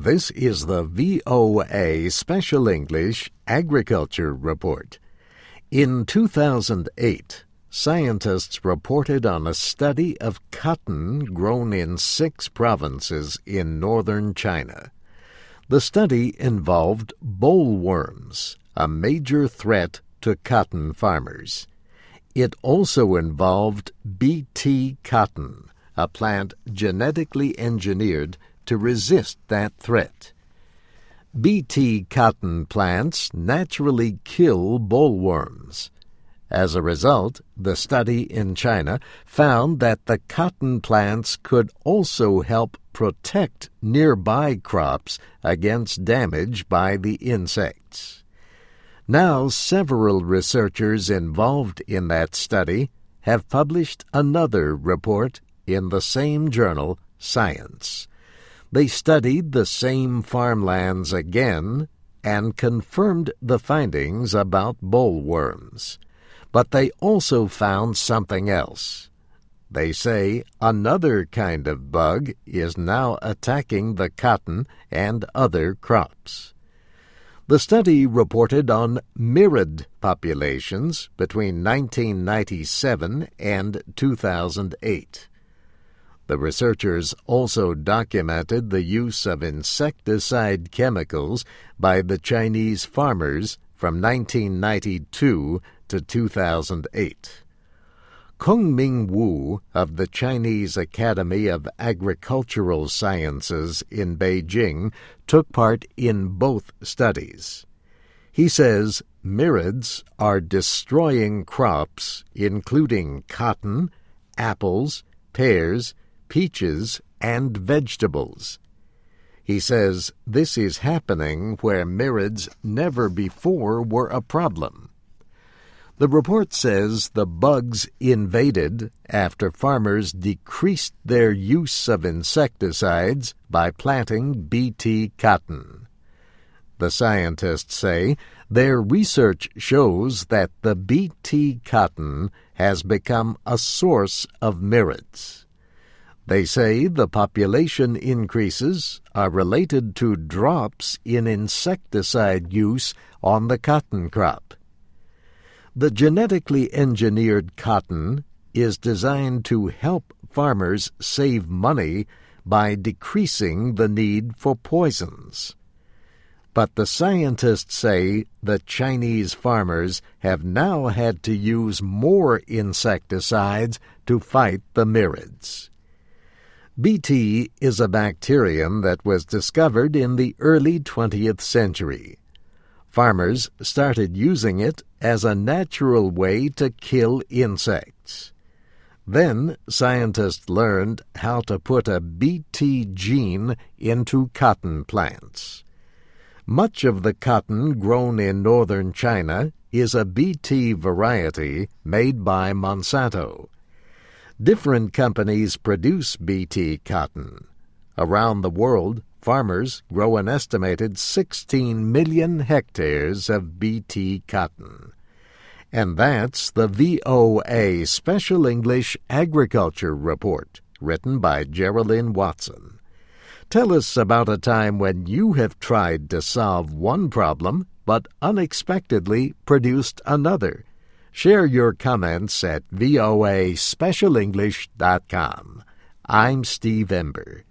This is the VOA Special English Agriculture Report. In 2008, scientists reported on a study of cotton grown in six provinces in northern China. The study involved bollworms, a major threat to cotton farmers. It also involved BT cotton, a plant genetically engineered to resist that threat. BT cotton plants naturally kill bollworms. As a result, the study in China found that the cotton plants could also help protect nearby crops against damage by the insects. Now, several researchers involved in that study have published another report in the same journal, Science. They studied the same farmlands again and confirmed the findings about bollworms. But they also found something else. They say another kind of bug is now attacking the cotton and other crops. The study reported on mirid populations between 1997 and 2008. The researchers also documented the use of insecticide chemicals by the Chinese farmers from 1992 to 2008. Kongming Wu of the Chinese Academy of Agricultural Sciences in Beijing took part in both studies. He says mirids are destroying crops including cotton, apples, pears, peaches, and vegetables. He says this is happening where mirids never before were a problem. The report says the bugs invaded after farmers decreased their use of insecticides by planting BT cotton. The scientists say their research shows that the BT cotton has become a source of mirids. They say the population increases are related to drops in insecticide use on the cotton crop. The genetically engineered cotton is designed to help farmers save money by decreasing the need for poisons. But the scientists say the Chinese farmers have now had to use more insecticides to fight the mirids. BT is a bacterium that was discovered in the early 20th century. Farmers started using it as a natural way to kill insects. Then scientists learned how to put a BT gene into cotton plants. Much of the cotton grown in northern China is a BT variety made by Monsanto. Different companies produce BT cotton. Around the world, farmers grow an estimated 16 million hectares of BT cotton. And that's the VOA Special English Agriculture Report, written by Geraldine Watson. Tell us about a time when you have tried to solve one problem but unexpectedly produced another. Share your comments at voaspecialenglish.com. I'm Steve Ember.